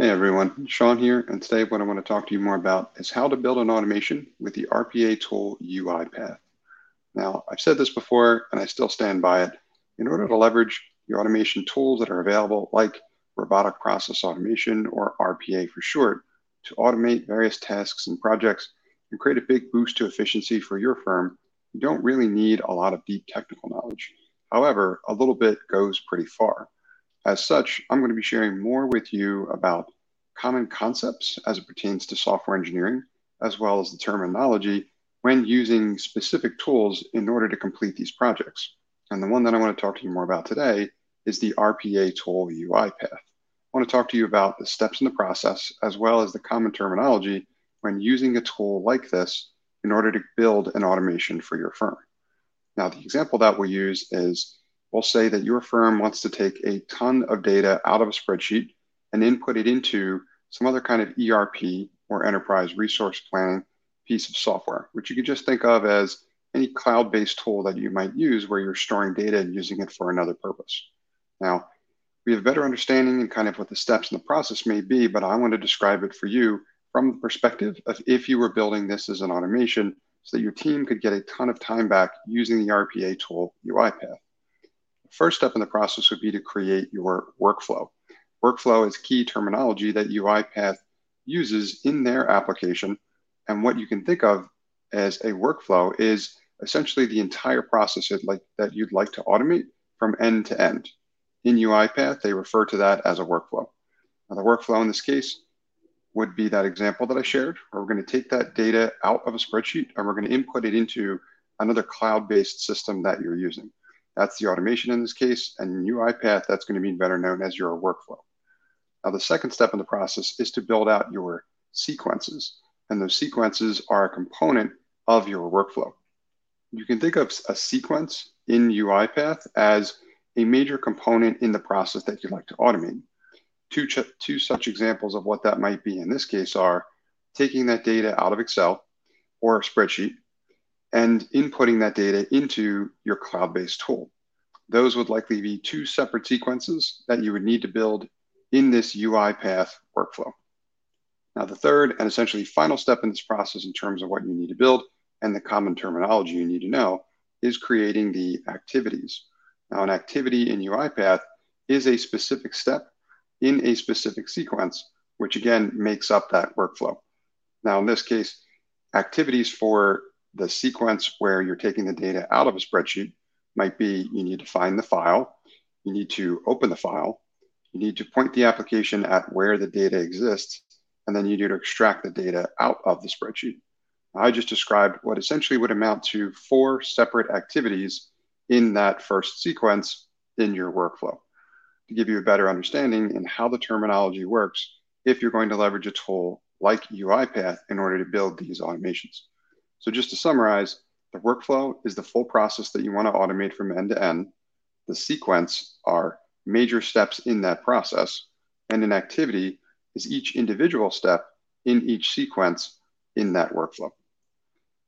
Hey everyone, Sean here, and today what I want to talk to you more about is how to build an automation with the RPA tool UiPath. Now, I've said this before and I still stand by it. In order to leverage the automation tools that are available, like robotic process automation or RPA for short, to automate various tasks and projects and create a big boost to efficiency for your firm, you don't really need a lot of deep technical knowledge. However, a little bit goes pretty far. As such, I'm going to be sharing more with you about common concepts as it pertains to software engineering, as well as the terminology when using specific tools in order to complete these projects. And the one that I want to talk to you more about today is the RPA tool UiPath. I want to talk to you about the steps in the process, as well as the common terminology when using a tool like this in order to build an automation for your firm. Now, the example that we'll use is we'll say that your firm wants to take a ton of data out of a spreadsheet and input it into some other kind of ERP or enterprise resource planning piece of software, which you could just think of as any cloud based tool that you might use where you're storing data and using it for another purpose. Now, we have a better understanding and kind of what the steps in the process may be, but I want to describe it for you from the perspective of if you were building this as an automation so that your team could get a ton of time back using the RPA tool UiPath. First step in the process would be to create your workflow. Workflow is key terminology that UiPath uses in their application. And what you can think of as a workflow is essentially the entire process that you'd like to automate from end to end. In UiPath, they refer to that as a workflow. Now, the workflow in this case would be that example that I shared, where we're going to take that data out of a spreadsheet and we're going to input it into another cloud based system that you're using. That's the automation in this case. And UiPath, that's going to be better known as your workflow. Now, the second step in the process is to build out your sequences. And those sequences are a component of your workflow. You can think of a sequence in UiPath as a major component in the process that you'd like to automate. Two, two such examples of what that might be in this case are taking that data out of Excel or a spreadsheet and inputting that data into your cloud-based tool. Those would likely be two separate sequences that you would need to build in this UiPath workflow. Now, the third and essentially final step in this process in terms of what you need to build and the common terminology you need to know is creating the activities. Now, an activity in UiPath is a specific step in a specific sequence, which again makes up that workflow. Now, in this case, activities for the sequence where you're taking the data out of a spreadsheet might be you need to find the file, you need to open the file, you need to point the application at where the data exists, and then you need to extract the data out of the spreadsheet. I just described what essentially would amount to four separate activities in that first sequence in your workflow to give you a better understanding in how the terminology works if you're going to leverage a tool like UiPath in order to build these automations. So just to summarize, the workflow is the full process that you want to automate from end to end. The sequence are major steps in that process. And an activity is each individual step in each sequence in that workflow.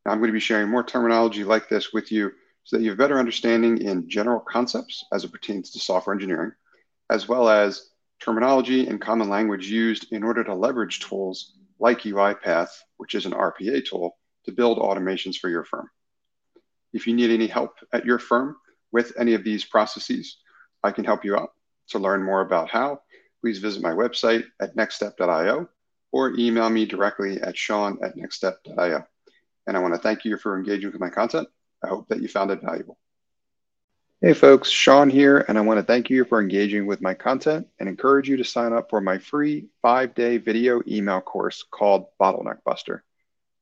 Now, I'm going to be sharing more terminology like this with you so that you have better understanding in general concepts as it pertains to software engineering, as well as terminology and common language used in order to leverage tools like UiPath, which is an RPA tool, to build automations for your firm. If you need any help at your firm with any of these processes, I can help you out. To learn more about how, please visit my website at nxtstep.io or email me directly at sean at nxtstep.io. And I want to thank you for engaging with my content. I hope that you found it valuable. Hey folks, Sean here, and I want to thank you for engaging with my content and encourage you to sign up for my free five day video email course called Bottleneck Buster.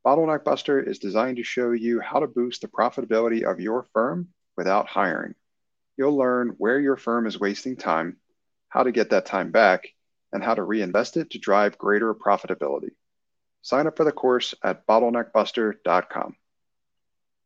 Bottleneck Buster is designed to show you how to boost the profitability of your firm without hiring. You'll learn where your firm is wasting time, how to get that time back, and how to reinvest it to drive greater profitability. Sign up for the course at bottleneckbuster.com.